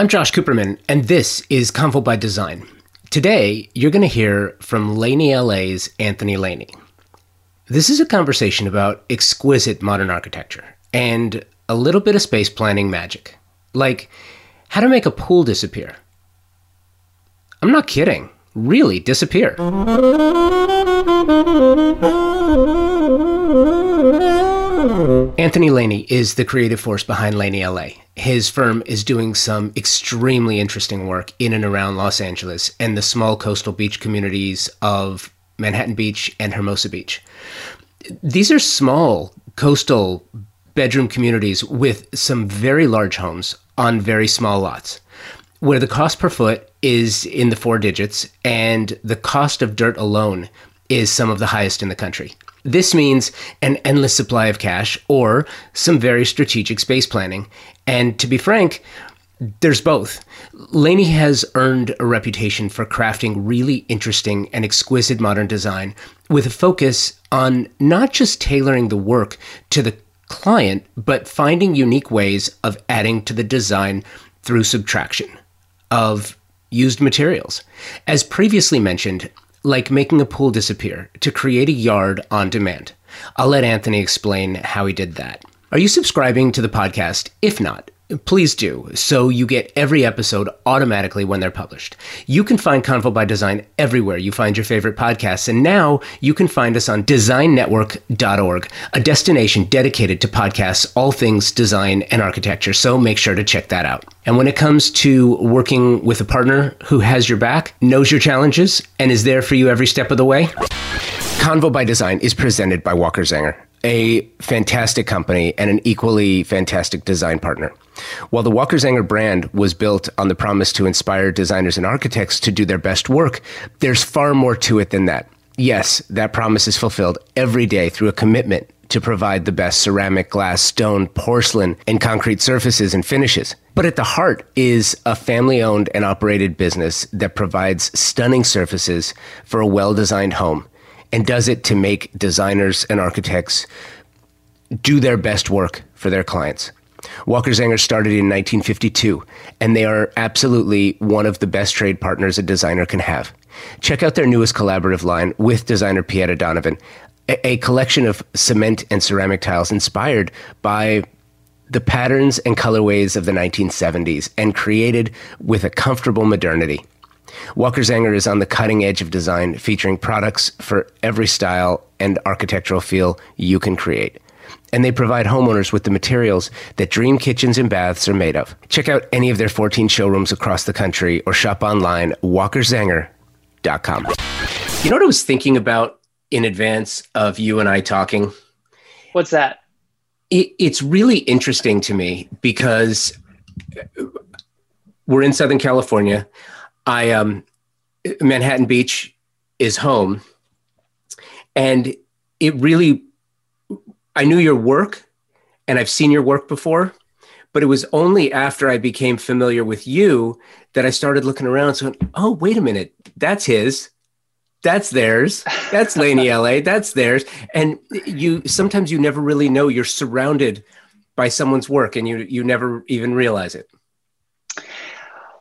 I'm Josh Cooperman, and this is Convo by Design. Today, you're going to hear from Laney LA's Anthony Laney. This is a conversation about exquisite modern architecture and a little bit of space planning magic, like how to make a pool disappear. I'm not kidding, really disappear. Anthony Laney is the creative force behind Laney LA. His firm is doing some extremely interesting work in and around Los Angeles and the small coastal beach communities of Manhattan Beach and Hermosa Beach. These are small coastal bedroom communities with some very large homes on very small lots where the cost per foot is in the four digits and the cost of dirt alone is some of the highest in the country. This means an endless supply of cash or some very strategic space planning. And to be frank, there's both. Laney has earned a reputation for crafting really interesting and exquisite modern design with a focus on not just tailoring the work to the client, but finding unique ways of adding to the design through subtraction of used materials. As previously mentioned, like making a pool disappear to create a yard on demand. I'll let Anthony explain how he did that. Are you subscribing to the podcast? If not, please do, so you get every episode automatically when they're published. You can find Convo by Design everywhere you find your favorite podcasts, and now you can find us on designnetwork.org, a destination dedicated to podcasts, all things design and architecture, so make sure to check that out. And when it comes to working with a partner who has your back, knows your challenges, and is there for you every step of the way, Convo by Design is presented by Walker Zanger a fantastic company and an equally fantastic design partner. While the Walker Zanger brand was built on the promise to inspire designers and architects to do their best work, there's far more to it than that. Yes, that promise is fulfilled every day through a commitment to provide the best ceramic, glass, stone, porcelain, and concrete surfaces and finishes. But at the heart is a family owned and operated business that provides stunning surfaces for a well designed home and does it to make designers and architects do their best work for their clients. Walker Zanger started in 1952, and they are absolutely one of the best trade partners a designer can have. Check out their newest collaborative line with designer Pieta Donovan, a, collection of cement and ceramic tiles inspired by the patterns and colorways of the 1970s and created with a comfortable modernity. Walker Zanger is on the cutting edge of design, featuring products for every style and architectural feel you can create. And they provide homeowners with the materials that dream kitchens and baths are made of. Check out any of their 14 showrooms across the country or shop online walkerzanger.com. You know what I was thinking about in advance of you and I talking? What's that? It, it's really interesting to me because we're in Southern California. I um, Manhattan Beach is home, and it really I knew your work, and I've seen your work before, but it was only after I became familiar with you that I started looking around. So, oh, wait a minute, that's his. That's theirs. That's Laney LA. That's theirs. And you sometimes you never really know you're surrounded by someone's work and you you never even realize it.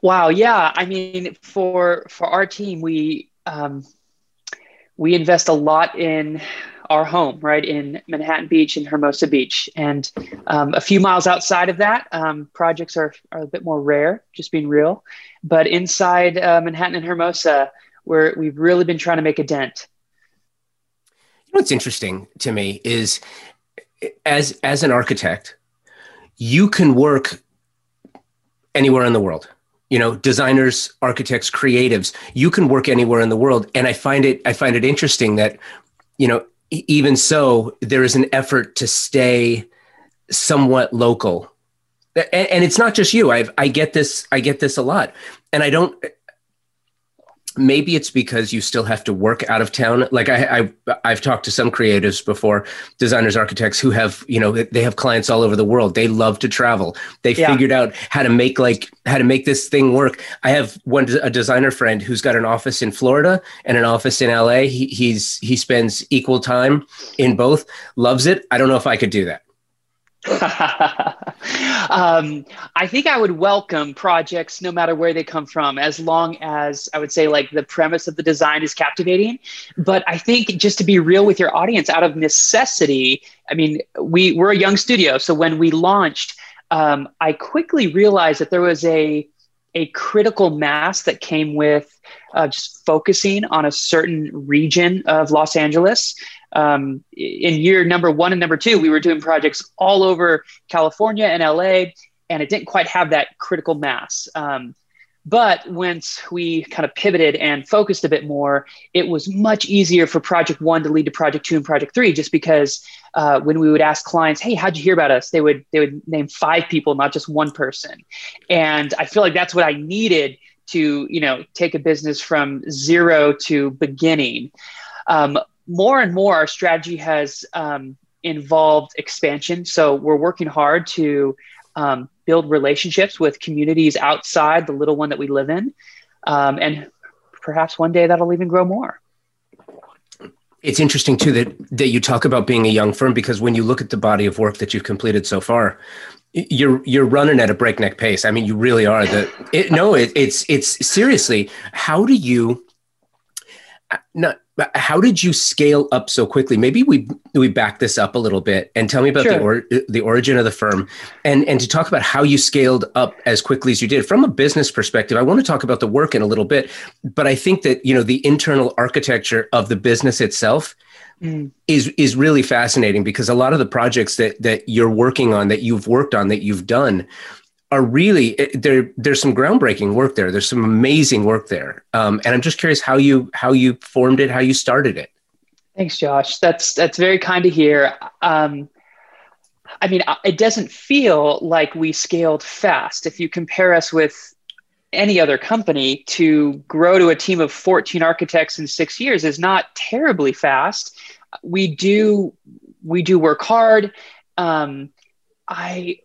Wow. Yeah. I mean, for for our team, we um, we invest a lot in our home, right in Manhattan Beach and Hermosa Beach, and um, a few miles outside of that, um, projects are are a bit more rare. Just being real, but inside uh, Manhattan and Hermosa, where we've really been trying to make a dent. You know what's interesting to me is, as as an architect, you can work anywhere in the world you know designers architects creatives you can work anywhere in the world and i find it i find it interesting that you know even so there is an effort to stay somewhat local. And, and it's not just you. I i get this i get this a lot. And i don't maybe it's because you still have to work out of town. Like I, I i've talked to some creatives before designers architects who have you know they have clients all over the world. They love to travel. They yeah. figured out how to make like how to make this thing work. I have one a designer friend who's got an office in florida and an office in la he, he's he spends equal time in both. Loves it. I don't know if i could do that um, I think I would welcome projects no matter where they come from, as long as I would say like the premise of the design is captivating. But I think just to be real with your audience, out of necessity, I mean, we we're a young studio, so when we launched, um, I quickly realized that there was a a critical mass that came with uh, just focusing on a certain region of Los Angeles um, in year number one and number two, we were doing projects all over California and LA, and it didn't quite have that critical mass. Um, but once we kind of pivoted and focused a bit more, it was much easier for project one to lead to project two and project three, just because uh, when we would ask clients, "Hey, how'd you hear about us?" they would they would name five people, not just one person. And I feel like that's what I needed to you know take a business from zero to beginning. Um, more and more our strategy has um, involved expansion. So we're working hard to um, build relationships with communities outside the little one that we live in. Um, and perhaps one day that'll even grow more. It's interesting too that that you talk about being a young firm because when you look at the body of work that you've completed so far, you're you're running at a breakneck pace. I mean, you really are. The it, no, it, it's it's seriously. How do you? Uh, not how did you scale up so quickly? Maybe we we back this up a little bit and tell me about sure. the or, the origin of the firm and and to talk about how you scaled up as quickly as you did from a business perspective. I want to talk about the work in a little bit, but I think that you know the internal architecture of the business itself mm. is is really fascinating because a lot of the projects that that you're working on that you've worked on that you've done are really there there's some groundbreaking work there. There's some amazing work there. Um, and i'm just curious how you how you formed it how you started it. Thanks josh. That's that's very kind to hear. Um, i mean it doesn't feel like we scaled fast. If you compare us with any other company to grow to a team of 14 architects in six years is not terribly fast. We do we do work hard. Um, i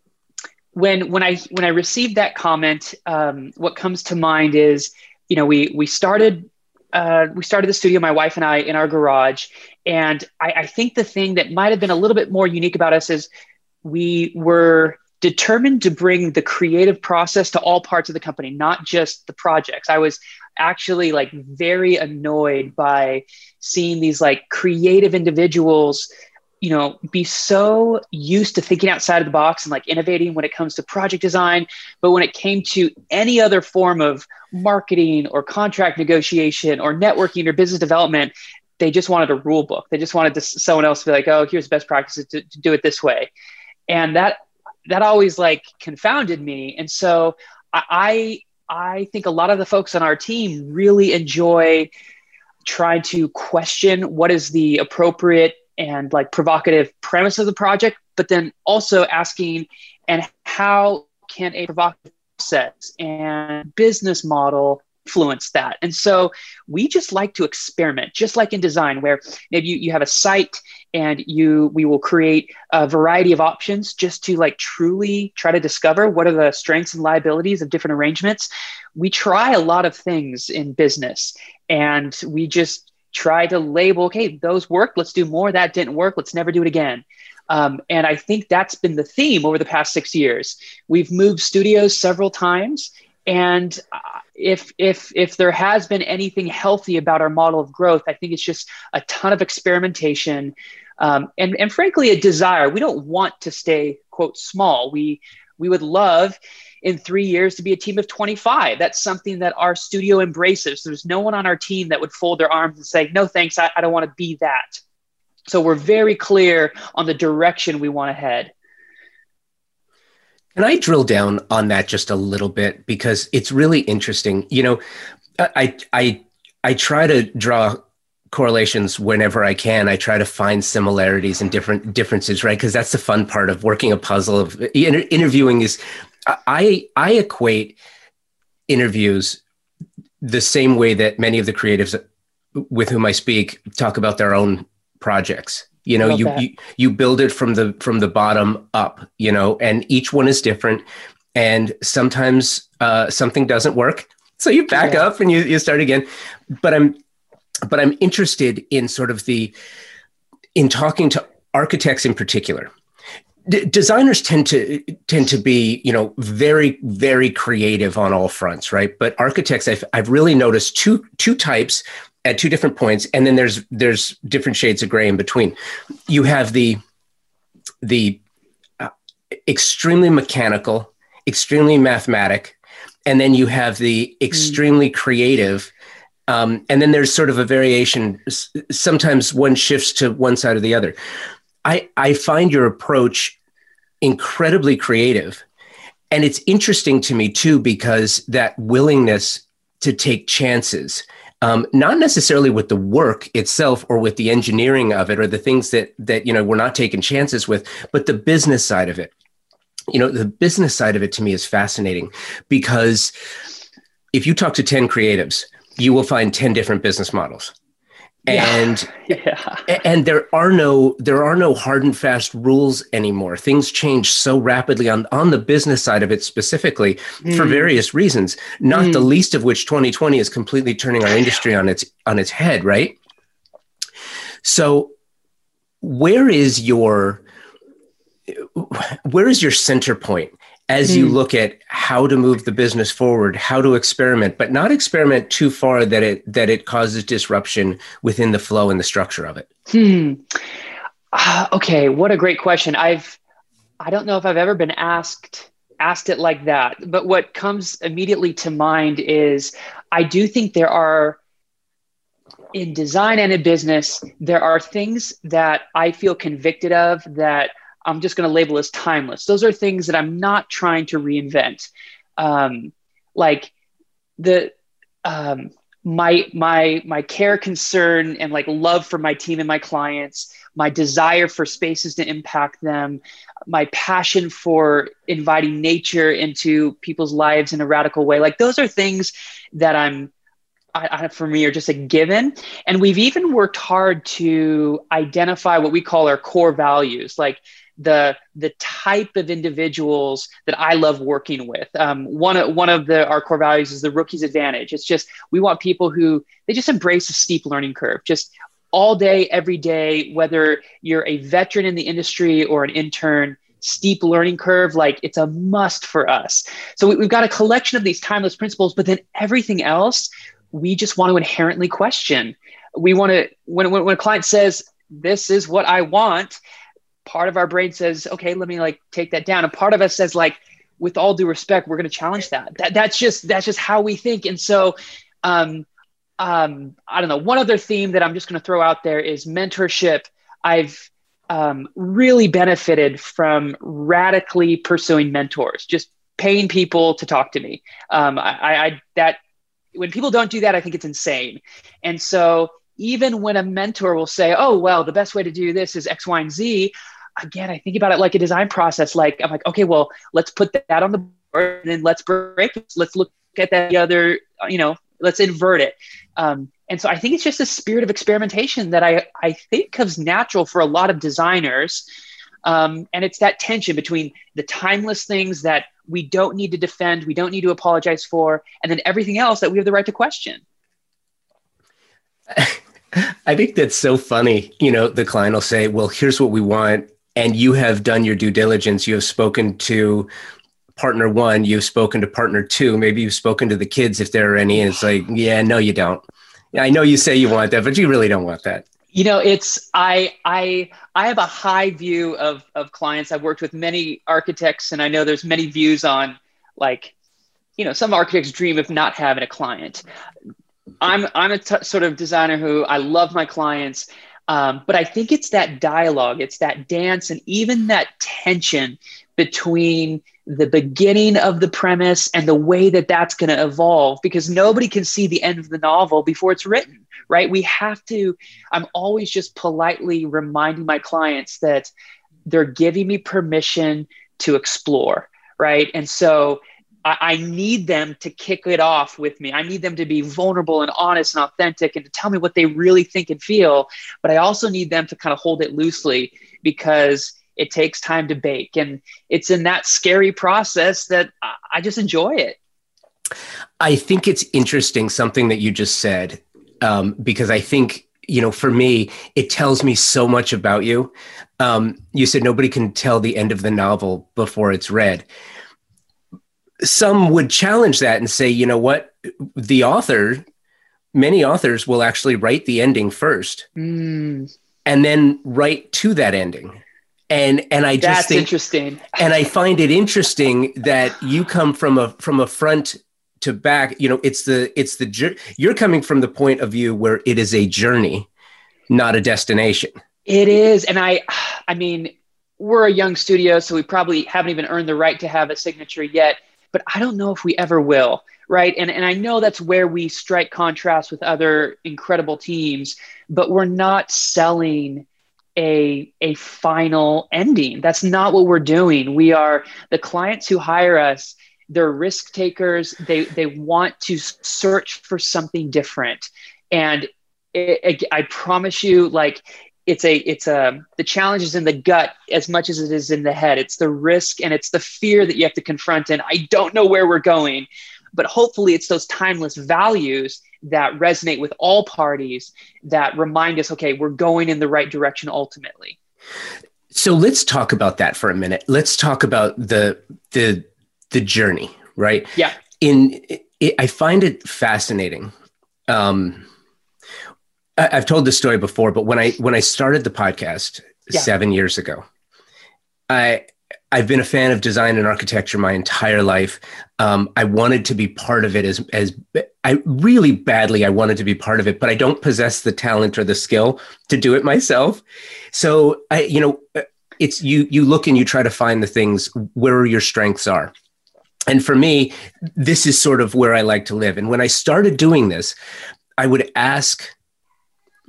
when when I when I received that comment, um, what comes to mind is, you know, we we started uh, we started the studio, my wife and I, in our garage, and I, I think the thing that might have been a little bit more unique about us is we were determined to bring the creative process to all parts of the company, not just the projects. I was actually like very annoyed by seeing these like creative individuals you know be so used to thinking outside of the box and like innovating when it comes to project design but when it came to any other form of marketing or contract negotiation or networking or business development they just wanted a rule book. They just wanted to, someone else to be like oh here's best practices to, to do it this way. And that that always like confounded me. And so i i think a lot of the folks on our team really enjoy trying to question what is the appropriate and like provocative premise of the project, but then also asking, and how can a provocative process and business model influence that? And so we just like to experiment, just like in design, where maybe you, you have a site and you we will create a variety of options just to like truly try to discover what are the strengths and liabilities of different arrangements. We try a lot of things in business and we just try to label, okay, those worked. Let's do more. That didn't work. Let's never do it again. Um, and I think that's been the theme over the past six years. We've moved studios several times, and uh, if if if there has been anything healthy about our model of growth, I think it's just a ton of experimentation, um, and and frankly, a desire. We don't want to stay quote small. We we would love in three years to be a team of 25. That's something that our studio embraces. There's no one on our team that would fold their arms and say, no, thanks, I, I don't want to be that. So we're very clear on the direction we want to head. Can I drill down on that just a little bit because it's really interesting. You know, I I I try to draw correlations whenever I can. I try to find similarities and different differences, right? Because that's the fun part of working a puzzle. Of inter- interviewing is I I equate interviews the same way that many of the creatives with whom I speak talk about their own projects. You know, you, you you build it from the from the bottom up. You know, and each one is different, and sometimes uh, something doesn't work, so you back yeah. up and you you start again. But I'm but I'm interested in sort of the in talking to architects in particular D- designers tend to tend to be you know very very creative on all fronts right? But architects I've, I've really noticed two two types at two different points and then there's there's different shades of gray in between. You have the the uh, extremely mechanical extremely mathematic and then you have the hmm. extremely creative um, and then there's sort of a variation. Sometimes one shifts to one side or the other i i find your approach incredibly creative. And it's interesting to me too because that willingness to take chances um, not necessarily with the work itself or with the engineering of it or the things that that you know we're not taking chances with but the business side of it. You know the business side of it to me is fascinating because if you talk to 10 creatives you will find 10 different business models and yeah. yeah. and there are no there are no hard and fast rules anymore things change so rapidly on on the business side of it specifically mm. for various reasons not mm. the least of which 2020 is completely turning our industry on its on its head right so where is your where is your center point as you hmm. look at how to move the business forward how to experiment but not experiment too far that it that it causes disruption within the flow and the structure of it hmm. Uh, okay what a great question i've i don't know if i've ever been asked asked it like that but what comes immediately to mind is i do think there are in design and in business there are things that i feel convicted of that I'm just going to label as timeless. Those are things that I'm not trying to reinvent. Um, like the um, my my my care, concern, and like love for my team and my clients, my desire for spaces to impact them, my passion for inviting nature into people's lives in a radical way. Like those are things that I'm I, I, for me are just a given. And we've even worked hard to identify what we call our core values. Like the the type of individuals that I love working with. Um, one of one of the our core values is the rookie's advantage. It's just we want people who they just embrace a steep learning curve, just all day, every day. Whether you're a veteran in the industry or an intern, steep learning curve, like it's a must for us. So we, we've got a collection of these timeless principles, but then everything else we just want to inherently question. We want to when when, when a client says this is what I want part of our brain says, okay, let me like take that down. And part of us says, like, with all due respect, we're going to challenge that. that. That's just that's just how we think. And so, um, um, I don't know. One other theme that I'm just going to throw out there is mentorship. I've um, really benefited from radically pursuing mentors, just paying people to talk to me. Um, I, I that when people don't do that, I think it's insane. And so even when a mentor will say, "Oh, well, the best way to do this is X, Y, and Z," again, I think about it like a design process. Like I'm like, okay, well, let's put that on the board and then let's break it. Let's look at that the other, you know, let's invert it. Um, and so I think it's just a spirit of experimentation that I, I think comes natural for a lot of designers. Um, and it's that tension between the timeless things that we don't need to defend, we don't need to apologize for, and then everything else that we have the right to question. I think that's so funny. You know, the client will say, Well, here's what we want and you have done your due diligence, you have spoken to partner one, you've spoken to partner two, maybe you've spoken to the kids if there are any, and it's like, yeah, no, you don't. I know you say you want that, but you really don't want that. You know, it's I I I have a high view of of clients. I've worked with many architects, and I know there's many views on like, you know, some architects dream of not having a client. I'm I'm a t- sort of designer who I love my clients um, but I think it's that dialogue, it's that dance, and even that tension between the beginning of the premise and the way that that's going to evolve because nobody can see the end of the novel before it's written, right? We have to, I'm always just politely reminding my clients that they're giving me permission to explore, right? And so I, I need them to kick it off with me. I need them to be vulnerable and honest and authentic and to tell me what they really think and feel. But I also need them to kind of hold it loosely because it takes time to bake. And it's in that scary process that I just enjoy it. I think it's interesting something that you just said, um, because I think you know, for me, it tells me so much about you. Um, you said nobody can tell the end of the novel before it's read. Some would challenge that and say, you know what, the author, many authors will actually write the ending first Mm, and then write to that ending. And and I just that's think interesting. and I find it interesting that you come from a from a front to back. You know, it's the it's the you're coming from the point of view where it is a journey, not a destination. It is, and I, I mean, we're a young studio, so we probably haven't even earned the right to have a signature yet. But I don't know if we ever will, right? And and I know that's where we strike contrast with other incredible teams, but we're not selling a a final ending. That's not what we're doing. We are the clients who hire us. They're risk takers. They they want to search for something different, and it, it, I promise you, like it's a it's a the challenge is in the gut as much as it is in the head it's the risk and it's the fear that you have to confront and i don't know where we're going but hopefully it's those timeless values that resonate with all parties that remind us okay we're going in the right direction ultimately So let's talk about that for a minute. Let's talk about the the the journey, right? yeah In it, I find it fascinating. Um, I've told this story before, but when I when I started the podcast Yeah. seven years ago, I I've been a fan of design and architecture my entire life. Um, I wanted to be part of it as as I really badly I wanted to be part of it, but I don't possess the talent or the skill to do it myself. So I, you know, it's you you look and you try to find the things where your strengths are. And for me, this is sort of where I like to live. And when I started doing this, I would ask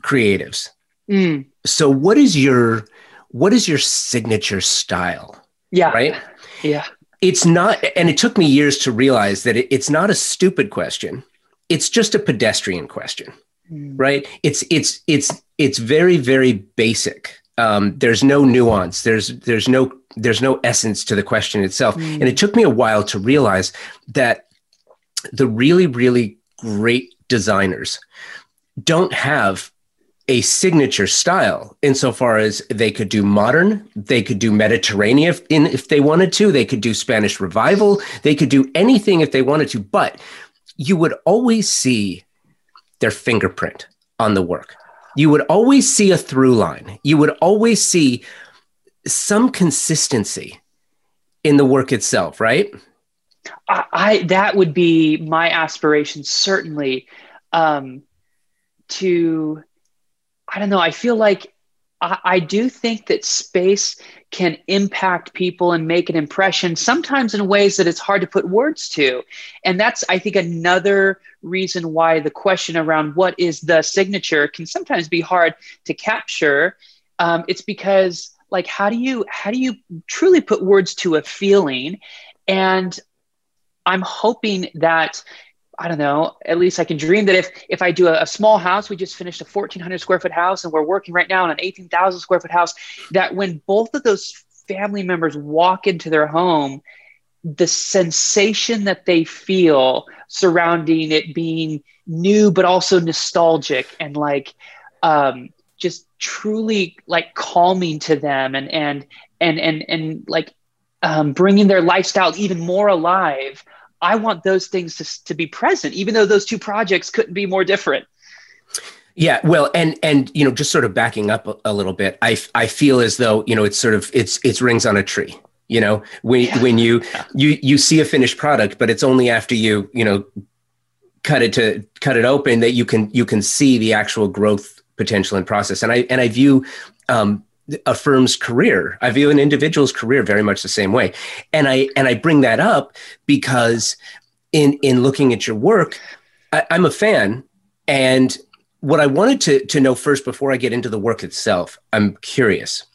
creatives, Mm, so what is your what is your signature style? yeah. Right? yeah. It's not and it took me years to realize that it, it's not a stupid question. It's just a pedestrian question Mm, right? It's it's it's it's very very basic. Um, there's no nuance. There's there's no there's no essence to the question itself. Mm. and it took me a while to realize that the really really great designers don't have a signature style insofar as they could do modern they could do mediterranean if, in, if they wanted to they could do spanish revival they could do anything if they wanted to but you would always see their fingerprint on the work. You would always see a through line. You would always see some consistency in the work itself, right? I, I that would be my aspiration certainly um to i don't know. I feel like I, I do think that space can impact people and make an impression sometimes in ways that it's hard to put words to. And that's i think another reason why the question around what is the signature can sometimes be hard to capture. Um, it's because like how do you how do you truly put words to a feeling? And I'm hoping that I don't know. At least I can dream that if if I do a, a small house, we just finished a 1,400 square foot house, and we're working right now on an 18,000 square foot house. That when both of those family members walk into their home, the sensation that they feel surrounding it being new but also nostalgic and like um, just truly like calming to them and and and and and like um, bringing their lifestyle even more alive. I want those things to, to be present, even though those two projects couldn't be more different. Yeah, well, and and you know, just sort of backing up a, a little bit, I I feel as though you know it's sort of it's it's rings on a tree. You know, when Yeah. when you Yeah. you you see a finished product, but it's only after you you know cut it to cut it open that you can you can see the actual growth potential and process. And I and I view um, a firm's career, I view an individual's career very much the same way. And I and I bring that up because in in looking at your work, I, I'm a fan, and what I wanted to to know first before I get into the work itself, I'm curious.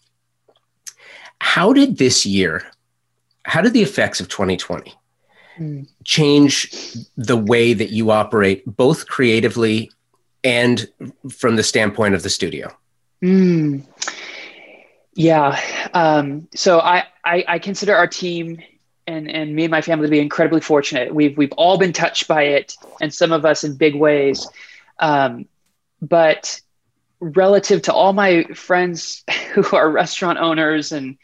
How did this year, how did the effects of 2020 Mm. change the way that you operate, both creatively and from the standpoint of the studio? Mm. Yeah. Um, so I, I, I consider our team and, and me and my family to be incredibly fortunate. We've, we've all been touched by it and some of us in big ways. Um, but relative to all my friends who are restaurant owners and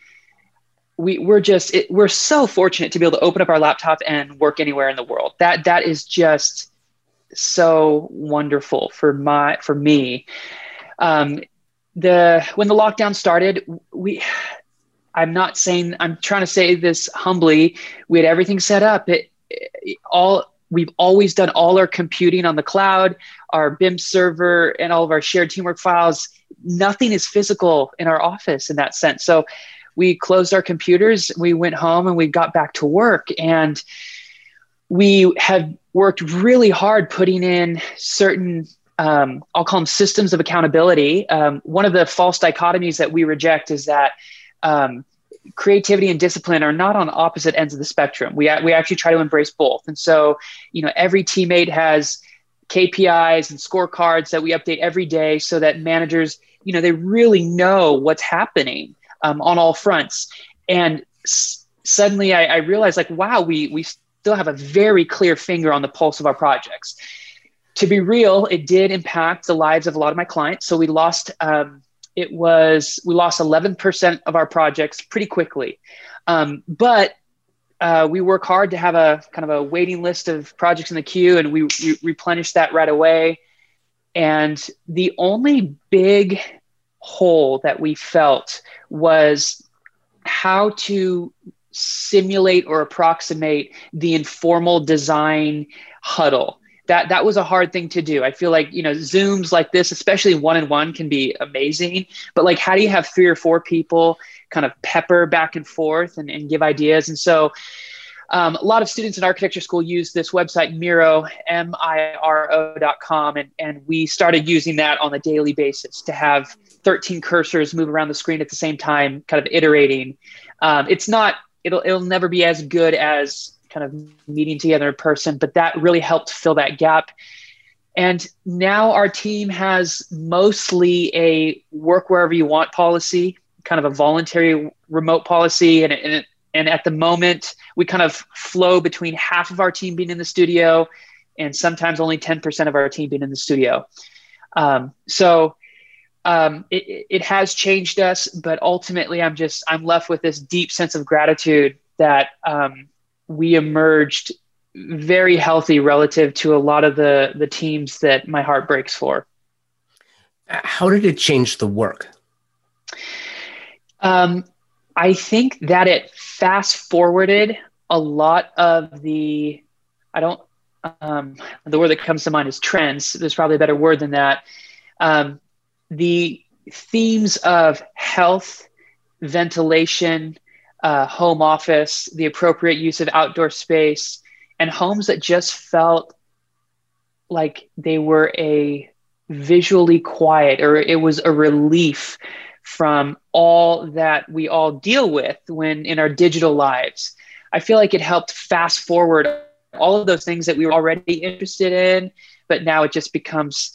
we we're just it, we're so fortunate to be able to open up our laptop and work anywhere in the world that that is just so wonderful for my for me um, the when the lockdown started we i'm not saying i'm trying to say this humbly. We had everything set up. It, it all we've always done all our computing on the cloud our bim server and all of our shared teamwork files. Nothing is physical in our office in that sense. So we closed our computers we went home and we got back to work. And we have worked really hard putting in certain um, I'll call them systems of accountability. Um, one of the false dichotomies that we reject is that um, creativity and discipline are not on opposite ends of the spectrum. We, we actually try to embrace both. And so, you know, every teammate has KPIs and scorecards that we update every day so that managers, you know, they really know what's happening um, on all fronts. And s- suddenly I, I realized like, wow, we, we still have a very clear finger on the pulse of our projects to be real, it did impact the lives of a lot of my clients. So we lost, um, it was, we lost 11% of our projects pretty quickly. Um, but uh, we work hard to have a kind of a waiting list of projects in the queue and we, we replenish that right away. And the only big hole that we felt was how to simulate or approximate the informal design huddle that that was a hard thing to do. I feel like you know Zooms like this, especially one on one, can be amazing. But like, how do you have three or four people kind of pepper back and forth and, and give ideas? And so, um, a lot of students in architecture school use this website Miro, M-I-R-O dot com, and and we started using that on a daily basis to have 13 cursors move around the screen at the same time, kind of iterating. Um, it's not it'll it'll never be as good as kind of meeting together in person, but that really helped fill that gap. And now our team has mostly a work wherever you want policy, kind of a voluntary remote policy. And, and, and at the moment, we kind of flow between half of our team being in the studio and sometimes only 10% of our team being in the studio. Um, so um, it, it has changed us, but ultimately, I'm just I'm left with this deep sense of gratitude that um, we emerged very healthy relative to a lot of the the teams that my heart breaks for. How did it change the work? Um, I think that it fast forwarded a lot of the. I don't. Um, the word that comes to mind is trends. There's probably a better word than that. Um, the themes of health, ventilation, uh, home office, the appropriate use of outdoor space, and homes that just felt like they were a visually quiet or it was a relief from all that we all deal with when in our digital lives. I feel like it helped fast forward all of those things that we were already interested in, but now it just becomes,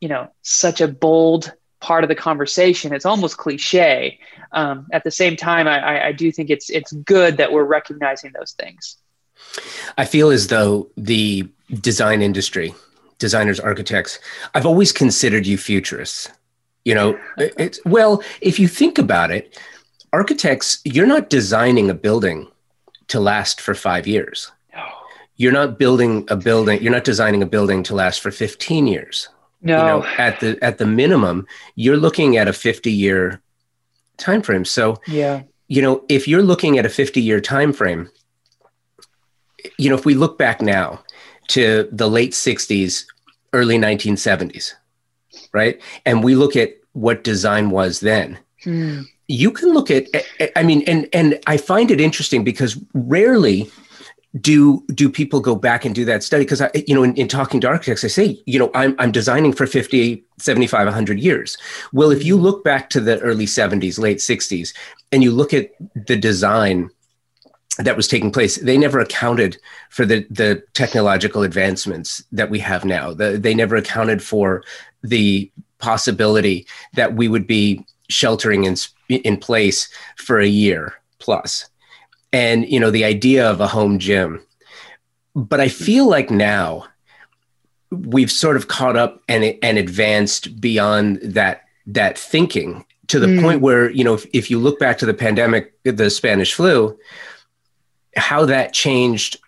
you know, such a bold part of the conversation. It's almost cliche. Um, at the same time, I, I do think it's it's good that we're recognizing those things. I feel as though the design industry, designers, architects, I've always considered you futurists. You know, it's well, if you think about it, architects, you're not designing a building to last for five years. You're not building a building, you're not designing a building to last for 15 years. No. You know, at the at the minimum, you're looking at a 50 year time frame. So yeah, you know, if you're looking at a 50 year time frame, you know, if we look back now to the late 60s, early 1970s, right? And we look at what design was then. Hmm. You can look at I mean and and I find it interesting because rarely do do people go back and do that study? Because i you know in, in, talking to architects i say you know I'm, I'm designing for 50 75 100 years. Well if you mm-hmm. look back to the early 70s late 60s and you look at the design that was taking place they never accounted for the the technological advancements that we have now. The, they never accounted for the possibility that we would be sheltering in in place for a year plus and you know the idea of a home gym. But i feel like now we've sort of caught up and and advanced beyond that that thinking to the mm. point where you know if, if you look back to the pandemic the spanish flu how that changed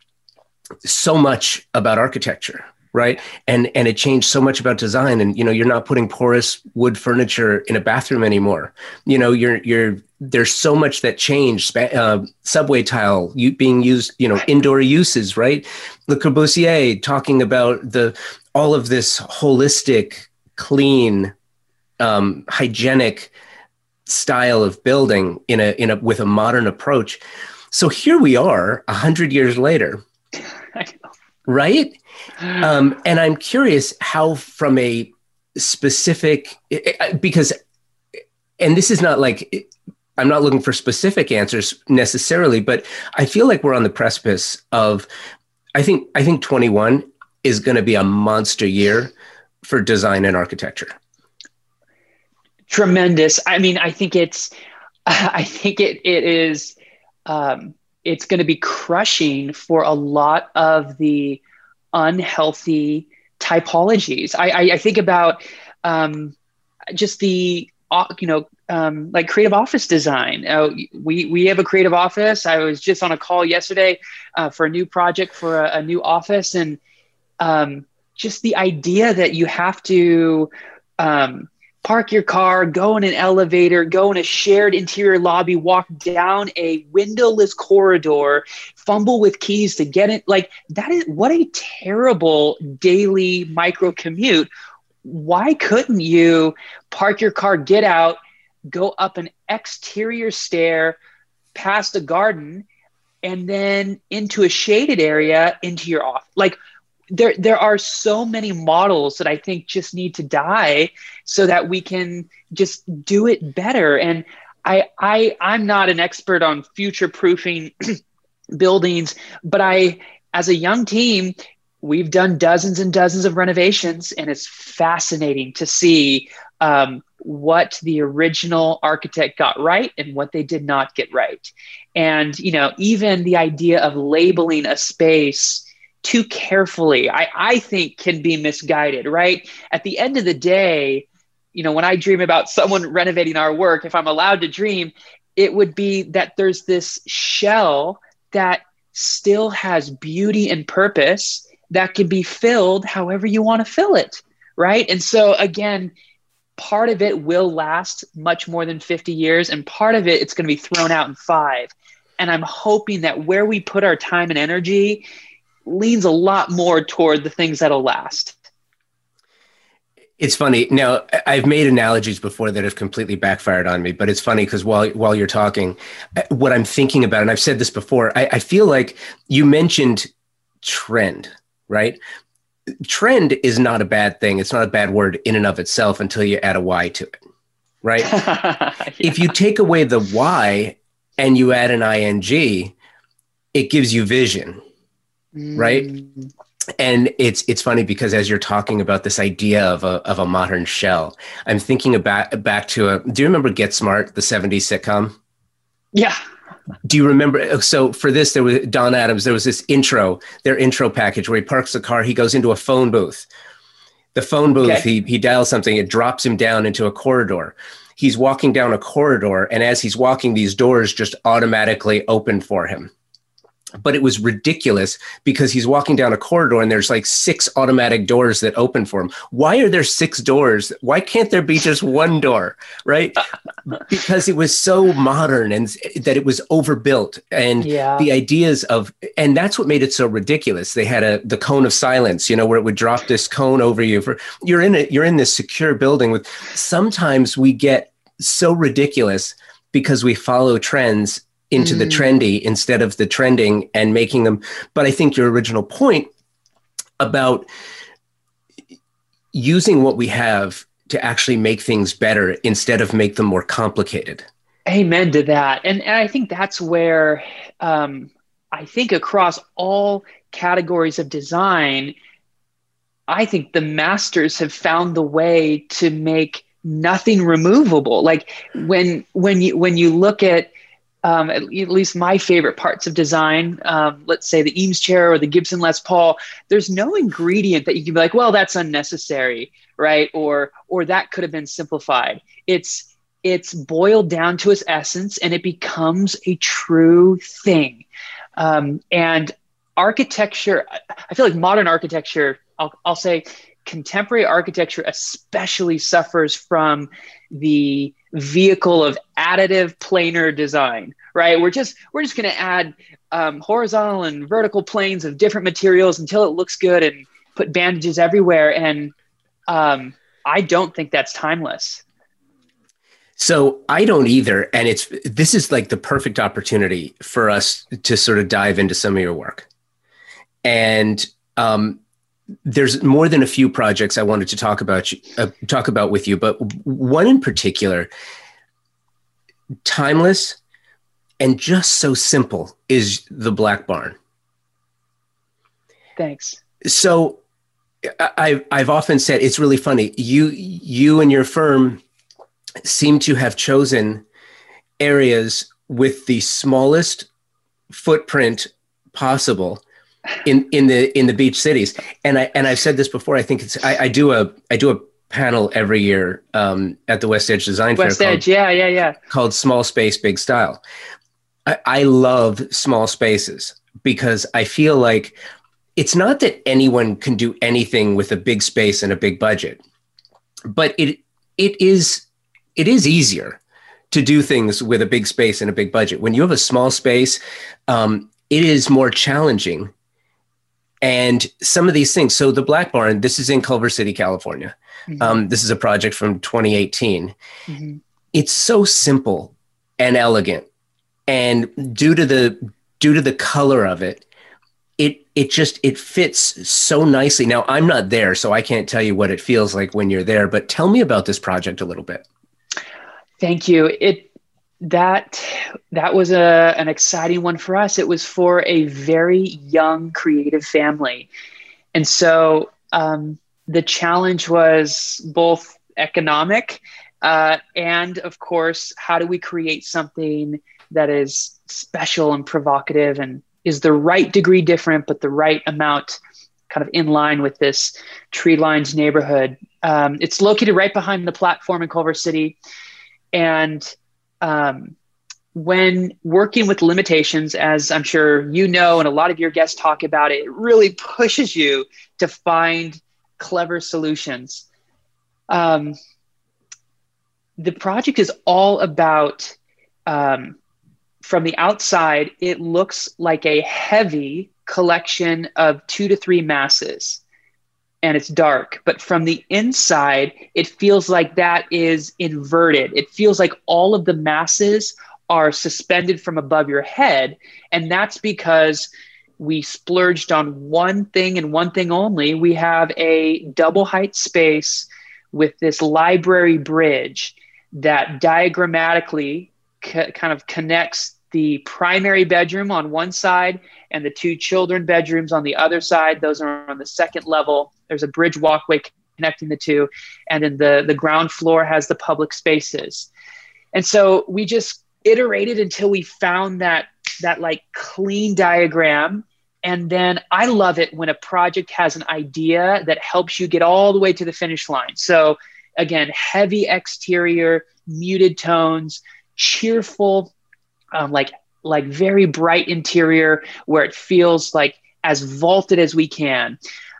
so much about architecture right? And and it changed so much about design. And you know you're not putting porous wood furniture in a bathroom anymore. You know you're you're there's so much that changed uh, subway tile being used you know indoor uses right? Le corbusier talking about the all of this holistic clean um, hygienic style of building in a in a with a modern approach. So here we are a hundred years later. Right um, and I'm curious how, from a specific, because, and this is not like, I'm not looking for specific answers necessarily, but I feel like we're on the precipice of, I think, I think 21 is going to be a monster year for design and architecture. Tremendous. I mean, I think it's, I think it, it is, um, it's going to be crushing for a lot of the unhealthy typologies. I, I, I think about um, just the uh, you know um, like creative office design. Uh, we we have a creative office. I was just on a call yesterday uh, for a new project for a, a new office, and um, just the idea that you have to um, park your car, go in an elevator, go in a shared interior lobby, walk down a windowless corridor, fumble with keys to get it. Like that is what a terrible daily micro commute. Why couldn't you park your car, get out, go up an exterior stair, past a garden, and then into a shaded area into your office? Like there there are so many models that I think just need to die so that we can just do it better. And I I I'm not an expert on future proofing buildings, but I as a young team we've done dozens and dozens of renovations, and it's fascinating to see um, what the original architect got right and what they did not get right. And you know, even the idea of labeling a space too carefully, I, I think can be misguided, right? At the end of the day, you know, when I dream about someone renovating our work, if I'm allowed to dream, it would be that there's this shell that still has beauty and purpose that can be filled however you want to fill it, right? And so, again, part of it will last much more than 50 years, and part of it, it's going to be thrown out in five. And I'm hoping that where we put our time and energy leans a lot more toward the things that'll last. It's funny. Now, I've made analogies before that have completely backfired on me, but it's funny because while while you're talking, what I'm thinking about, and I've said this before, I, I feel like you mentioned trend, right? Trend is not a bad thing. It's not a bad word in and of itself until you add a Y to it, right? yeah. If you take away the Y and you add an ing, it gives you vision mm. right? And it's it's funny because as you're talking about this idea of a of a modern shell, I'm thinking about back to a. Do you remember Get Smart, the '70s sitcom? Yeah. Do you remember? So for this, there was Don Adams. There was this intro, their intro package where he parks the car, he goes into a phone booth. The phone booth, okay. he he dials something, it drops him down into a corridor he's walking down a corridor and as he's walking these doors just automatically open for him but it was ridiculous because he's walking down a corridor and there's like six automatic doors that open for him. Why are there six doors? Why can't there be just one door? Right? because it was so modern and that it was overbuilt and yeah. the ideas of and that's what made it so ridiculous. They had a the cone of silence, you know, where it would drop this cone over you for you're in it you're in this secure building with sometimes we get so ridiculous because we follow trends into mm. the trendy instead of the trending and making them. But I think your original point about using what we have to actually make things better instead of make them more complicated. Amen to that. And, and I think that's where um, I think across all categories of design, I think the masters have found the way to make nothing removable. Like when when you when you look at um, at, at, least my favorite parts of design, um, let's say the Eames chair or the Gibson Les Paul, there's no ingredient that you can be like, well, that's unnecessary, right? Or or that could have been simplified. It's it's boiled down to its essence, and it becomes a true thing. Um, and architecture, I feel like modern architecture, I'll, I'll say contemporary architecture especially suffers from the vehicle of additive planar design right? We're just we're just going to add um, horizontal and vertical planes of different materials until it looks good and put bandages everywhere and um, i don't think that's timeless. So I don't either, and it's this is like the perfect opportunity for us to sort of dive into some of your work, and um, there's more than a few projects I wanted to talk about uh, talk about with you, but one in particular, timeless and just so simple, is the Black Barn. Thanks. So, I've I've often said it's really funny. You you and your firm seem to have chosen areas with the smallest footprint possible in in the in the beach cities. And I and I've said this before. I think it's I, I do a I do a panel every year um, at the West Edge Design West Fair. Edge, called, yeah, yeah, yeah. Called Small Space, Big Style. I, I love small spaces because I feel like it's not that anyone can do anything with a big space and a big budget, but it it is it is easier to do things with a big space and a big budget. When you have a small space, um, it is more challenging and some of these things. So the Black Barn, this is in Culver City, California. Mm-hmm. Um, this is a project from 2018. Mm-hmm. It's so simple and elegant, and due to the due to the color of it, it it just it fits so nicely. Now I'm not there, so I can't tell you what it feels like when you're there. But tell me about this project a little bit. Thank you. It that that was a an exciting one for us. It was for a very young creative family, and so um, the challenge was both economic uh, and, of course, how do we create something that is special and provocative and is the right degree different, but the right amount kind of in line with this tree lined neighborhood. Um, it's located right behind the platform in Culver City. And um, when working with limitations, as I'm sure you know, and a lot of your guests talk about it, it really pushes you to find clever solutions. Um, the project is all about, um, from the outside, it looks like a heavy collection of two to three masses and it's dark. But from the inside, it feels like that is inverted. It feels like all of the masses are suspended from above your head. And that's because we splurged on one thing and one thing only. We have a double height space with this library bridge that diagrammatically kind of connects the primary bedroom on one side and the two children bedrooms on the other side. Those are on the second level. There's a bridge walkway connecting the two, and then the the ground floor has the public spaces. And so we just iterated until we found that that like clean diagram and then I love it when a project has an idea that helps you get all the way to the finish line. So, again, heavy exterior, muted tones, cheerful, um, like like very bright interior where it feels like as vaulted as we can.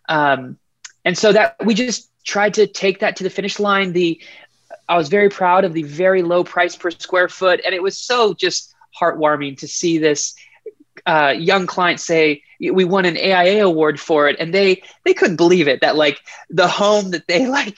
Um, and so that we just tried to take that to the finish line. The I was very proud of the very low price per square foot, and it was so just heartwarming to see this uh, young client say we won an AIA award for it, and they they couldn't believe it that like the home that they like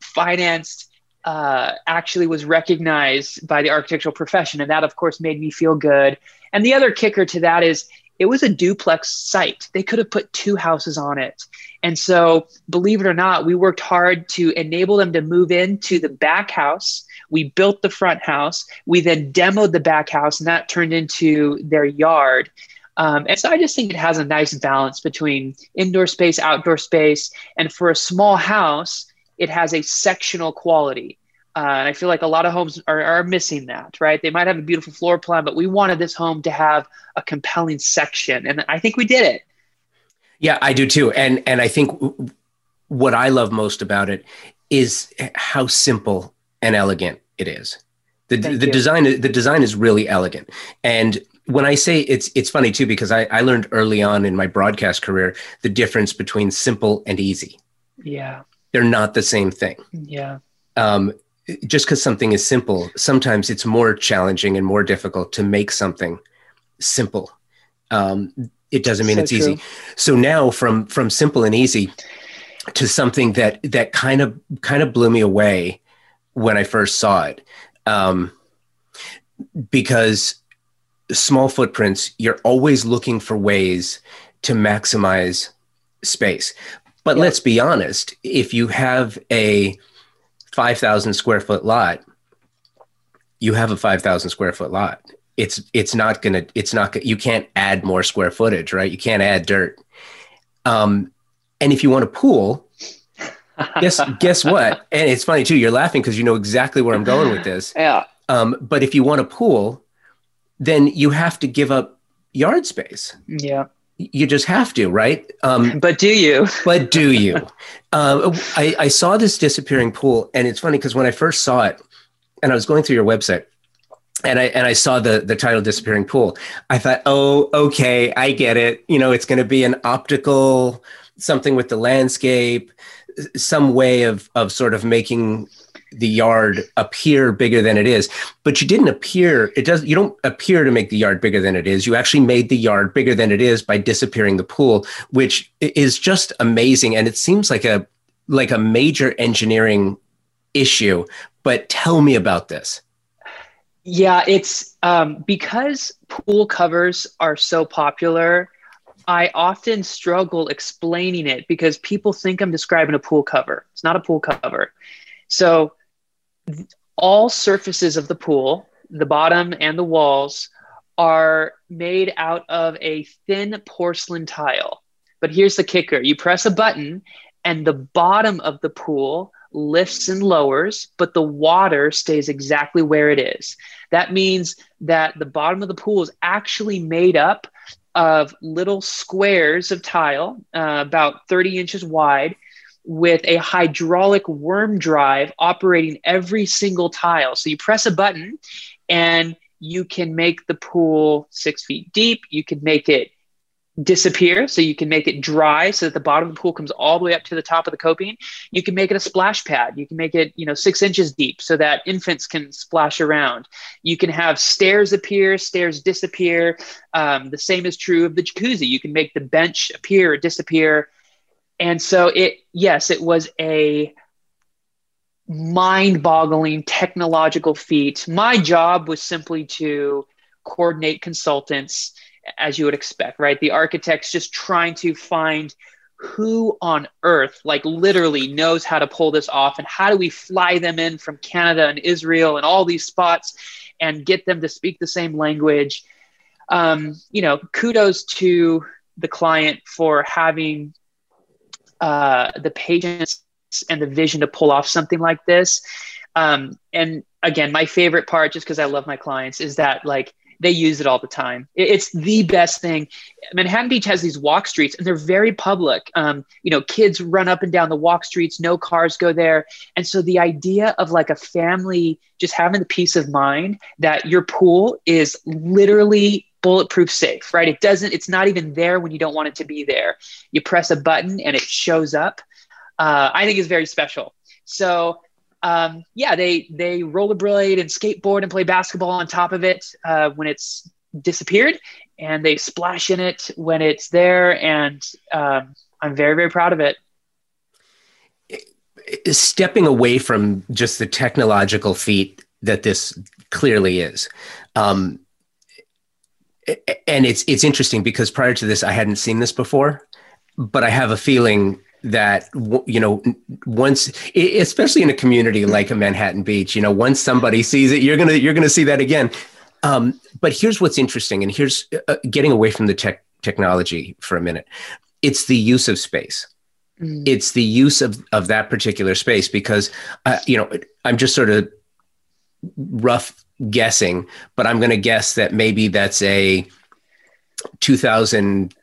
financed uh, actually was recognized by the architectural profession. And that, of course, made me feel good. And the other kicker to that is it was a duplex site. They could have put two houses on it. And so, believe it or not, we worked hard to enable them to move into the back house. We built the front house. We then demoed the back house, and that turned into their yard. Um, and so I just think it has a nice balance between indoor space, outdoor space. And for a small house, it has a sectional quality. Uh, and I feel like a lot of homes are, are missing that, right? They might have a beautiful floor plan, but we wanted this home to have a compelling section. And I think we did it. Yeah, I do too. And and I think what I love most about it is how simple and elegant it is. The, Thank the you. design the design is really elegant. And when I say it's it's funny too because I, I learned early on in my broadcast career the difference between simple and easy. Yeah. They're not the same thing. Yeah. Um, just because something is simple, sometimes it's more challenging and more difficult to make something simple. Um, it doesn't mean so it's true. easy. So now from from simple and easy to something that that kind of kind of blew me away when I first saw it. Um, because small footprints, you're always looking for ways to maximize space. But let's be honest, if you have a 5,000 square foot lot, you have a 5,000 square foot lot. It's it's not gonna it's not you can't add more square footage, right? You can't add dirt. Um, and if you want a pool, guess guess what? And it's funny too. You're laughing because you know exactly where I'm going with this. Yeah. Um, but if you want a pool, then you have to give up yard space. Yeah you just have to, right? Um, but do you? but do you? Uh, I, I saw this disappearing pool, and it's funny because when I first saw it, and I was going through your website, and I and I saw the the title "Disappearing Pool," I thought, oh, okay, I get it. You know, it's going to be an optical something with the landscape, some way of of sort of making the yard appear bigger than it is. But you didn't appear it does you don't appear to make the yard bigger than it is. You actually made the yard bigger than it is by disappearing the pool which is just amazing. And it seems like a like a major engineering issue. But tell me about this. Yeah it's um, because pool covers are so popular I often struggle explaining it because people think I'm describing a pool cover. It's not a pool cover. So all surfaces of the pool, the bottom and the walls, are made out of a thin porcelain tile. But here's the kicker you press a button, and the bottom of the pool lifts and lowers, but the water stays exactly where it is. That means that the bottom of the pool is actually made up of little squares of tile, uh, about 30 inches wide, with a hydraulic worm drive operating every single tile. So you press a button and you can make the pool six feet deep. You can make it disappear. So you can make it dry so that the bottom of the pool comes all the way up to the top of the coping. You can make it a splash pad. You can make it, you know, six inches deep so that infants can splash around. You can have stairs appear, stairs disappear. Um, the same is true of the jacuzzi. You can make the bench appear or disappear and so it, yes, it was a mind boggling technological feat. My job was simply to coordinate consultants, as you would expect, right? The architects just trying to find who on earth, like literally, knows how to pull this off and how do we fly them in from Canada and Israel and all these spots and get them to speak the same language. Um, you know, kudos to the client for having uh, the patience and the vision to pull off something like this. Um, and again, my favorite part, just because I love my clients, is that like they use it all the time. It's the best thing. Manhattan Beach has these walk streets, and they're very public. Um, you know, kids run up and down the walk streets. No cars go there, and so the idea of like a family just having the peace of mind that your pool is literally bulletproof safe, right? It doesn't, it's not even there when you don't want it to be there. You press a button and it shows up. Uh, I think is very special. So um, yeah, they they rollerblade and skateboard and play basketball on top of it uh, when it's disappeared, and they splash in it when it's there. And um, I'm very very proud of it. Stepping away from just the technological feat that this clearly is, um, and it's it's interesting because prior to this I hadn't seen this before, but I have a feeling that you know once especially in a community like a Manhattan Beach, you know once somebody sees it, you're gonna you're gonna see that again. Um, but here's what's interesting, and here's uh, getting away from the tech technology for a minute. It's the use of space. Mm. It's the use of, of that particular space because, uh, you know, I'm just sort of rough guessing, but I'm going to guess that maybe that's a 2,000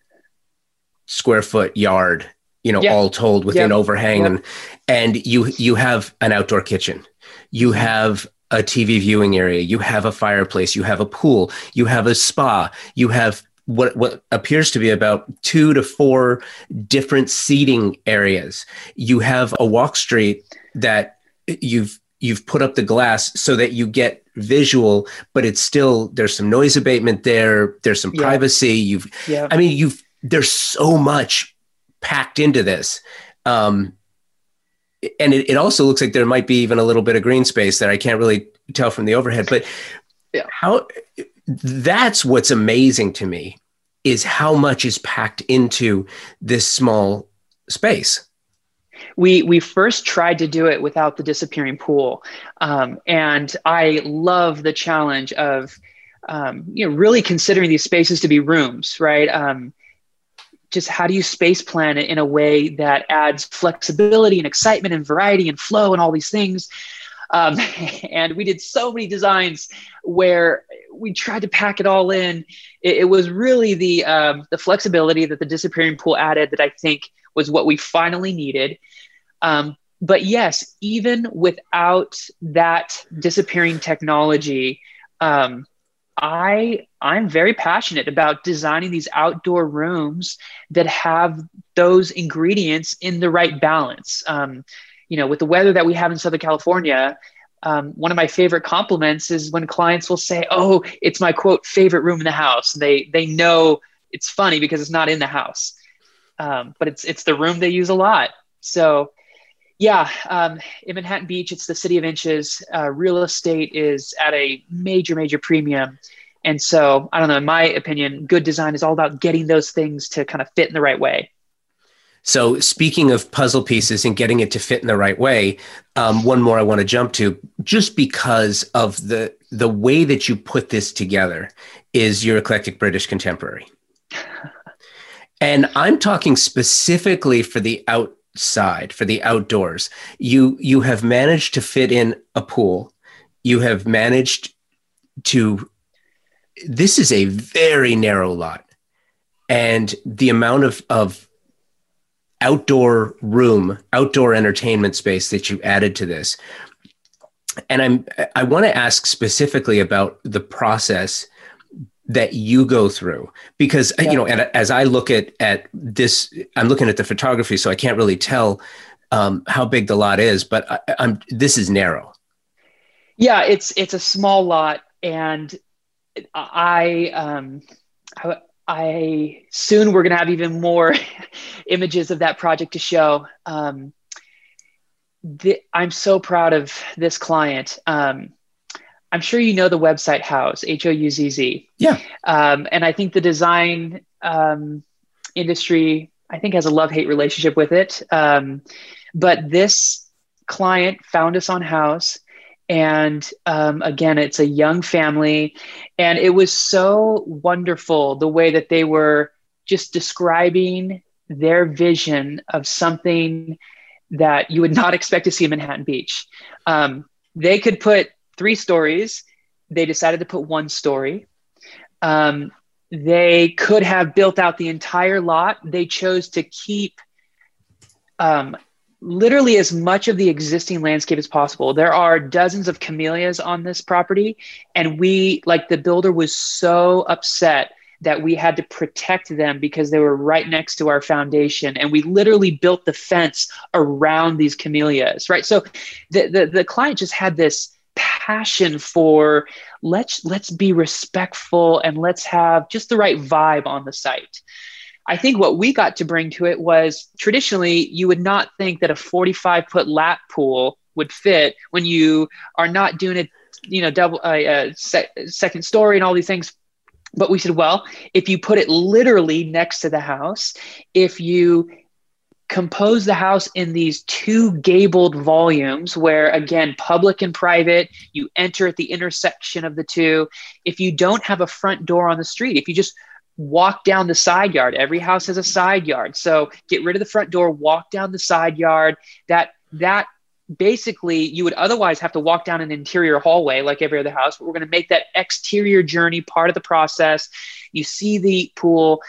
square foot yard, you know, yeah. all told with an overhang, and and you you have an outdoor kitchen, you have a TV viewing area, you have a fireplace, you have a pool, you have a spa, you have what what appears to be about two to four different seating areas. You have a walk street that you've you've put up the glass so that you get visual, but it's still there's some noise abatement there. There's some yeah. privacy. You've yeah. I mean you've there's so much packed into this. Um, and it, it also looks like there might be even a little bit of green space that I can't really tell from the overhead. But yeah. how that's what's amazing to me is how much is packed into this small space we we first tried to do it without the disappearing pool um, and i love the challenge of um, you know really considering these spaces to be rooms right um, just how do you space plan it in a way that adds flexibility and excitement and variety and flow and all these things um, and we did so many designs where we tried to pack it all in. It, it was really the um, the flexibility that the disappearing pool added that I think was what we finally needed. Um, but yes, even without that disappearing technology, um, I I'm very passionate about designing these outdoor rooms that have those ingredients in the right balance. Um, you know, with the weather that we have in Southern California, um, one of my favorite compliments is when clients will say, "Oh, it's my quote favorite room in the house." They they know it's funny because it's not in the house, um, but it's it's the room they use a lot. So, yeah, um, in Manhattan Beach, it's the city of inches. Uh, real estate is at a major major premium, and so I don't know. In my opinion, good design is all about getting those things to kind of fit in the right way. So, speaking of puzzle pieces and getting it to fit in the right way, um, one more I want to jump to, just because of the the way that you put this together, is your eclectic British contemporary. and I'm talking specifically for the outside, for the outdoors. You you have managed to fit in a pool. You have managed to. This is a very narrow lot, and the amount of of outdoor room, outdoor entertainment space that you added to this. And I'm I want to ask specifically about the process that you go through because yeah. you know and as I look at at this I'm looking at the photography so I can't really tell um, how big the lot is but I, I'm this is narrow. Yeah, it's it's a small lot and I um I, I soon we're going to have even more images of that project to show. Um, the, I'm so proud of this client. Um, I'm sure you know the website Houzz, H O U Z Z. Yeah. Um, and I think the design um, industry, I think, has a love hate relationship with it. Um, but this client found us on Houzz. and um, again it's a young family and it was so wonderful the way that they were just describing their vision of something that you would not expect to see in manhattan beach um, they could put three stories. They decided to put one story. Um, they could have built out the entire lot. They chose to keep um, literally as much of the existing landscape as possible. There are dozens of camellias on this property, and we, like the builder, was so upset that we had to protect them because they were right next to our foundation and we literally built the fence around these camellias right? So the, the, the client just had this passion for let's let's be respectful and let's have just the right vibe on the site I think what we got to bring to it was traditionally you would not think that a 45 foot lap pool would fit when you are not doing it, you know, double uh, uh, second story and all these things. But we said, well, if you put it literally next to the house, if you compose the house in these two gabled volumes where again public and private you enter at the intersection of the two if you don't have a front door on the street if you just walk down the side yard. Every house has a side yard. So get rid of the front door, walk down the side yard. That that basically you would otherwise have to walk down an interior hallway like every other house but we're going to make that exterior journey part of the process you see the pool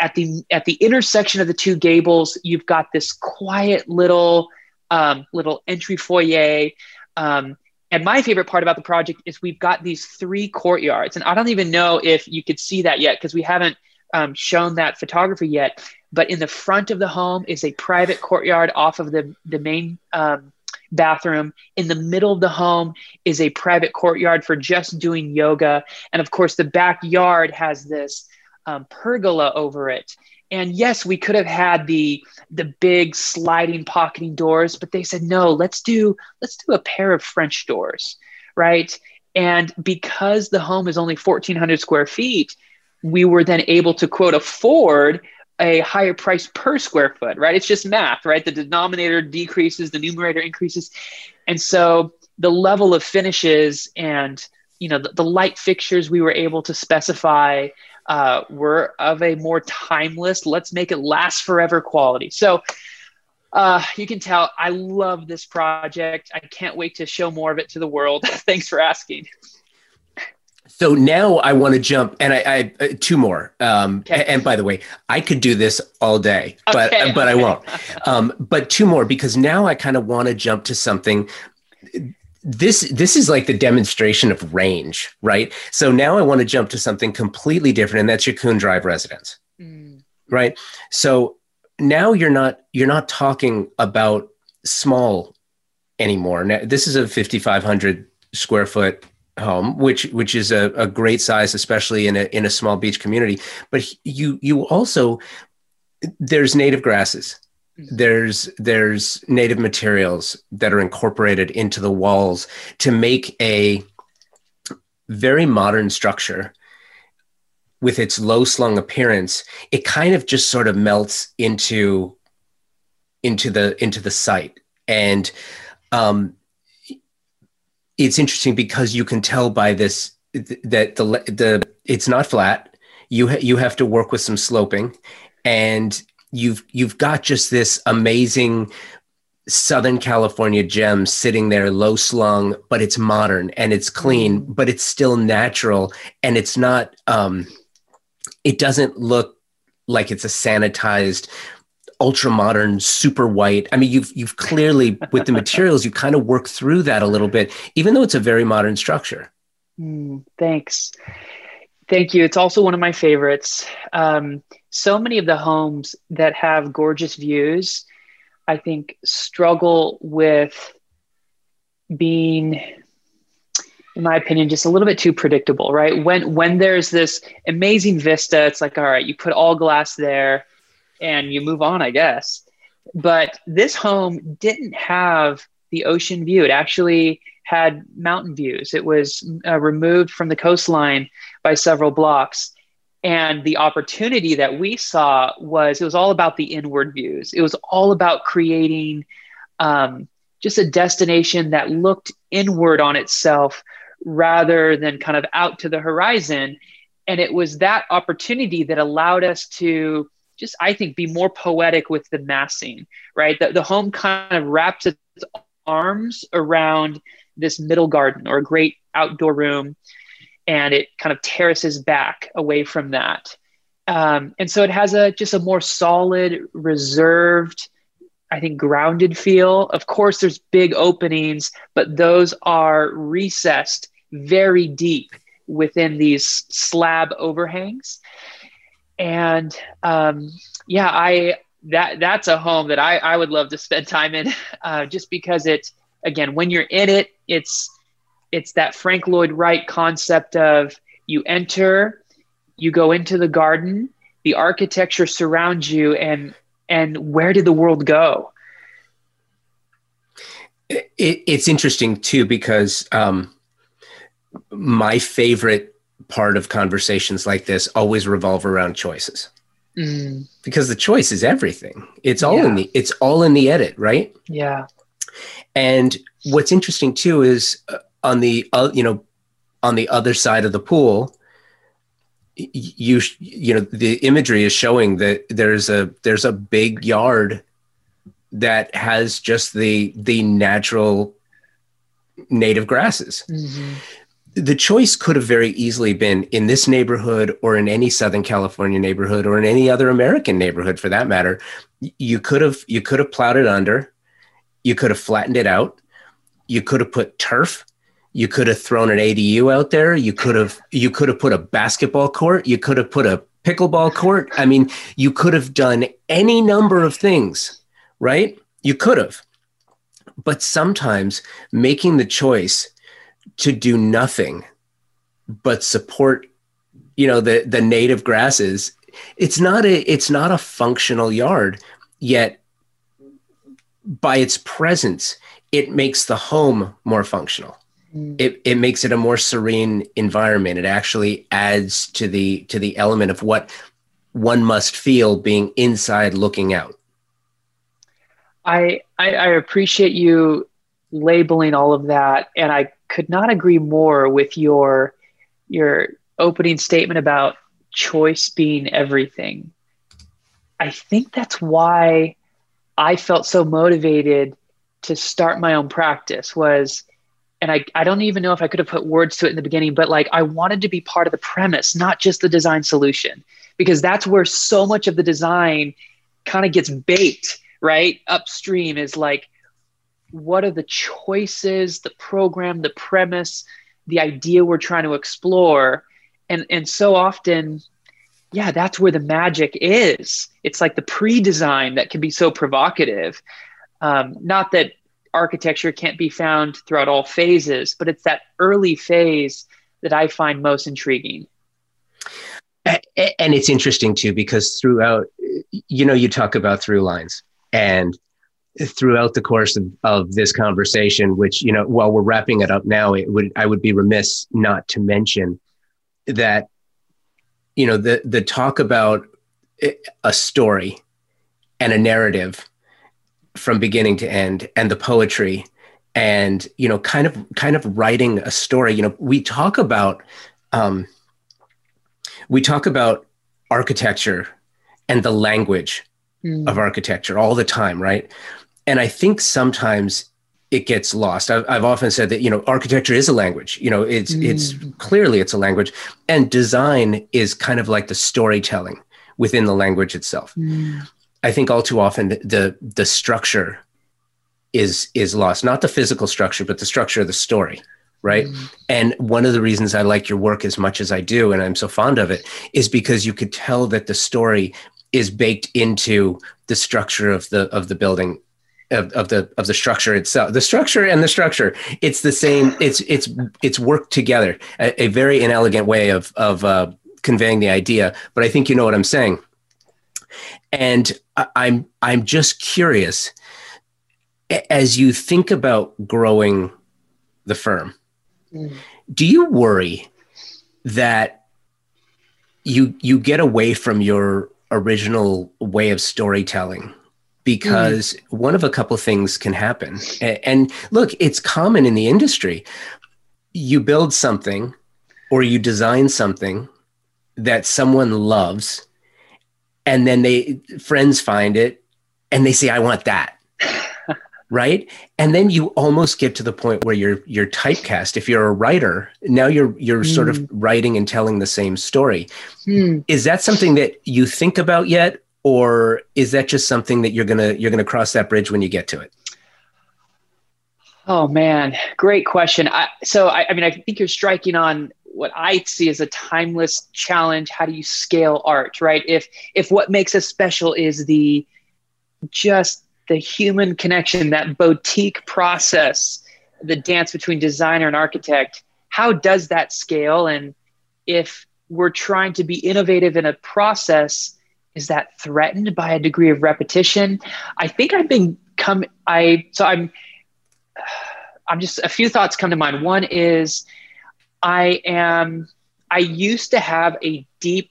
at the at the intersection of the two gables you've got this quiet little um, little entry foyer um, and my favorite part about the project is we've got these three courtyards and i don't even know if you could see that yet because we haven't um, shown that photography yet but in the front of the home is a private courtyard off of the, the main um, bathroom. In the middle of the home is a private courtyard for just doing yoga. And of course, the backyard has this um, pergola over it. And yes, we could have had the the big sliding pocketing doors, but they said no. Let's do let's do a pair of French doors, right? And because the home is only 1,400 square feet, we were then able to quote afford a higher price per square foot, right? It's just math, right? The denominator decreases, the numerator increases. And so the level of finishes and you know the, the light fixtures we were able to specify uh, were of a more timeless let's make it last forever quality so uh, you can tell i love this project i can't wait to show more of it to the world thanks for asking so now I want to jump, and I, I uh, two more. Um, okay. And by the way, I could do this all day, but okay. but I won't. Um, but two more because now I kind of want to jump to something. This this is like the demonstration of range, right? So now I want to jump to something completely different, and that's your Coon Drive residence, mm. right? So now you're not you're not talking about small anymore. Now this is a 5,500 square foot home, which which is a, a great size, especially in a in a small beach community. But you you also there's native grasses. There's there's native materials that are incorporated into the walls to make a very modern structure with its low slung appearance. It kind of just sort of melts into into the into the site. And um, it's interesting because you can tell by this that the the it's not flat. You ha- you have to work with some sloping, and you've you've got just this amazing Southern California gem sitting there, low slung, but it's modern and it's clean, mm. but it's still natural, and it's not. Um, it doesn't look like it's a sanitized ultra modern, super white. I mean, you've you've clearly with the materials, you kind of work through that a little bit, even though it's a very modern structure. Mm, thanks. Thank you. It's also one of my favorites. Um, so many of the homes that have gorgeous views, I think, struggle with being, in my opinion, just a little bit too predictable, right? When when there's this amazing vista, it's like, all right, you put all glass there and you move on, I guess. But this home didn't have the ocean view. It actually had mountain views. It was uh, removed from the coastline by several blocks. And the opportunity that we saw was it was all about the inward views. It was all about creating um, just a destination that looked inward on itself rather than kind of out to the horizon. And it was that opportunity that allowed us to just I think be more poetic with the massing, right? The, the home kind of wraps its arms around this middle garden or a great outdoor room, and it kind of terraces back away from that. Um, and so it has a just a more solid, reserved, I think grounded feel. Of course, there's big openings, but those are recessed very deep within these slab overhangs and um, yeah, I that that's a home that I I would love to spend time in, uh, just because it again when you're in it, it's it's that Frank Lloyd Wright concept of you enter, you go into the garden, the architecture surrounds you, and and where did the world go? It, it's interesting too because um, my favorite part of conversations like this always revolve around choices. Mm. Because the choice is everything. It's all yeah. in the it's all in the edit, right? Yeah. And what's interesting too is uh, on the uh, you know on the other side of the pool you you know the imagery is showing that there's a there's a big yard that has just the the natural native grasses. Mm-hmm. The choice could have very easily been in this neighborhood or in any Southern California neighborhood or in any other American neighborhood for that matter. You could have you could have plowed it under, you could have flattened it out, you could have put turf, you could have thrown an ADU out there, you could have you could have put a basketball court, you could have put a pickleball court. I mean, you could have done any number of things, right? You could have. But sometimes making the choice to do nothing but support, you know, the the native grasses, it's not a it's not a functional yard, yet by its presence, it makes the home more functional. Mm. It, it makes it a more serene environment. It actually adds to the to the element of what one must feel being inside looking out. I, I, I appreciate you labeling all of that, and I could not agree more with your your opening statement about choice being everything. I think that's why I felt so motivated to start my own practice was and I, I don't even know if I could have put words to it in the beginning, but like I wanted to be part of the premise, not just the design solution, because that's where so much of the design kind of gets baked right? Upstream is like what are the choices the program the premise the idea we're trying to explore? And and so often yeah that's where the magic is. It's like the pre-design that can be so provocative. Um, not that architecture can't be found throughout all phases but it's that early phase that i find most intriguing. And it's interesting too because throughout you know you talk about through lines. And throughout the course of, of this conversation, which, you know, while we're wrapping it up now, it would, I would be remiss not to mention that, you know, the, the talk about a story and a narrative from beginning to end and the poetry and, you know, kind of, kind of writing a story, you know, we talk about, um, we talk about architecture and the language mm. of architecture all the time, right? And I think sometimes it gets lost. I've, I've, often said that you know architecture is a language. You know, it's mm. it's clearly it's a language, and design is kind of like the storytelling within the language itself. Mm. I think all too often the the structure is is lost, not the physical structure, but the structure of the story right? Mm. And one of the reasons I like your work as much as I do, and I'm so fond of it, is because you could tell that the story is baked into the structure of the of the building of, of, the of the structure itself the structure and the structure it's the same it's it's it's worked together a, a very inelegant way of of uh, conveying the idea but i think you know what i'm saying and I, i'm i'm just curious as you think about growing the firm mm. do you worry that you you get away from your original way of storytelling because mm-hmm. one of a couple things can happen. And look, it's common in the industry. You build something or you design something that someone loves, and then they friends find it and they say, I want that right and then you almost get to the point where you're you're typecast if you're a writer now you're you're mm. sort of hmm. writing and telling the same story mm. is that something that you think about yet or is that just something that you're gonna you're gonna cross that bridge when you get to it oh man great question I, so I, I mean i think you're striking on what I see as a timeless challenge. How do you scale art, right? If if what makes us special is the just the human connection, that boutique process, the dance between designer and architect, how does that scale? And if we're trying to be innovative in a process, is that threatened by a degree of repetition? I think I've been come I so I'm I'm just a few thoughts come to mind. One is I am I used to have a deep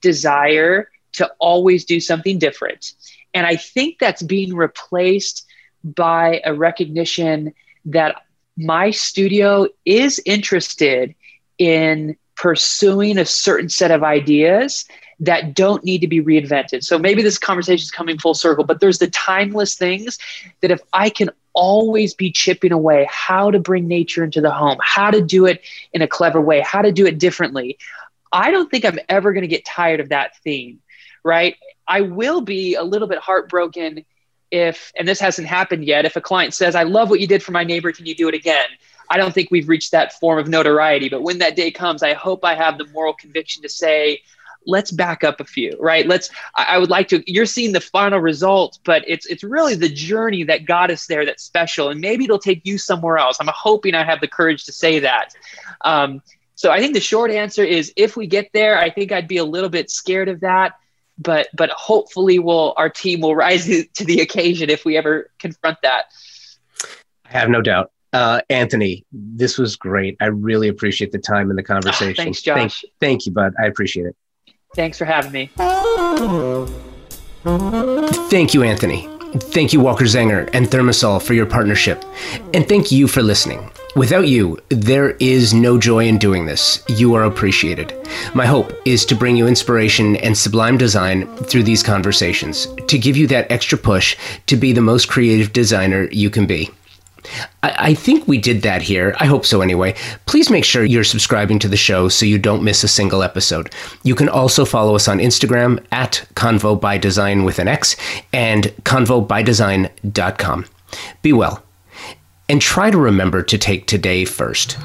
desire to always do something different. And I think that's being replaced by a recognition that my studio is interested in pursuing a certain set of ideas that don't need to be reinvented. So maybe this conversation is coming full circle, but there's the timeless things that if I can always be chipping away how to bring nature into the home, how to do it in a clever way, how to do it differently, I don't think I'm ever going to get tired of that theme, right? I will be a little bit heartbroken if, and this hasn't happened yet, if a client says, I love what you did for my neighbor, can you do it again? I don't think we've reached that form of notoriety. But when that day comes, I hope I have the moral conviction to say, let's back up a few, right? Let's, I would like to, you're seeing the final result, but it's, it's really the journey that got us there that's special. And maybe it'll take you somewhere else. I'm hoping I have the courage to say that. Um, so I think the short answer is if we get there, I think I'd be a little bit scared of that. But, but hopefully we'll, our team will rise to the occasion if we ever confront that. I have no doubt. Uh, Anthony, this was great. I really appreciate the time and the conversation. Oh, thanks, Josh. Thank, thank you, bud. I appreciate it. Thanks for having me. Thank you, Anthony. Thank you, Walker Zanger and ThermaSol, for your partnership. And thank you for listening. Without you, there is no joy in doing this. You are appreciated. My hope is to bring you inspiration and sublime design through these conversations, to give you that extra push to be the most creative designer you can be. I, I think we did that here. I hope so anyway. Please make sure you're subscribing to the show so you don't miss a single episode. You can also follow us on Instagram at Convo by Design with an X and convobydesign.com. Be well and try to remember to take today first.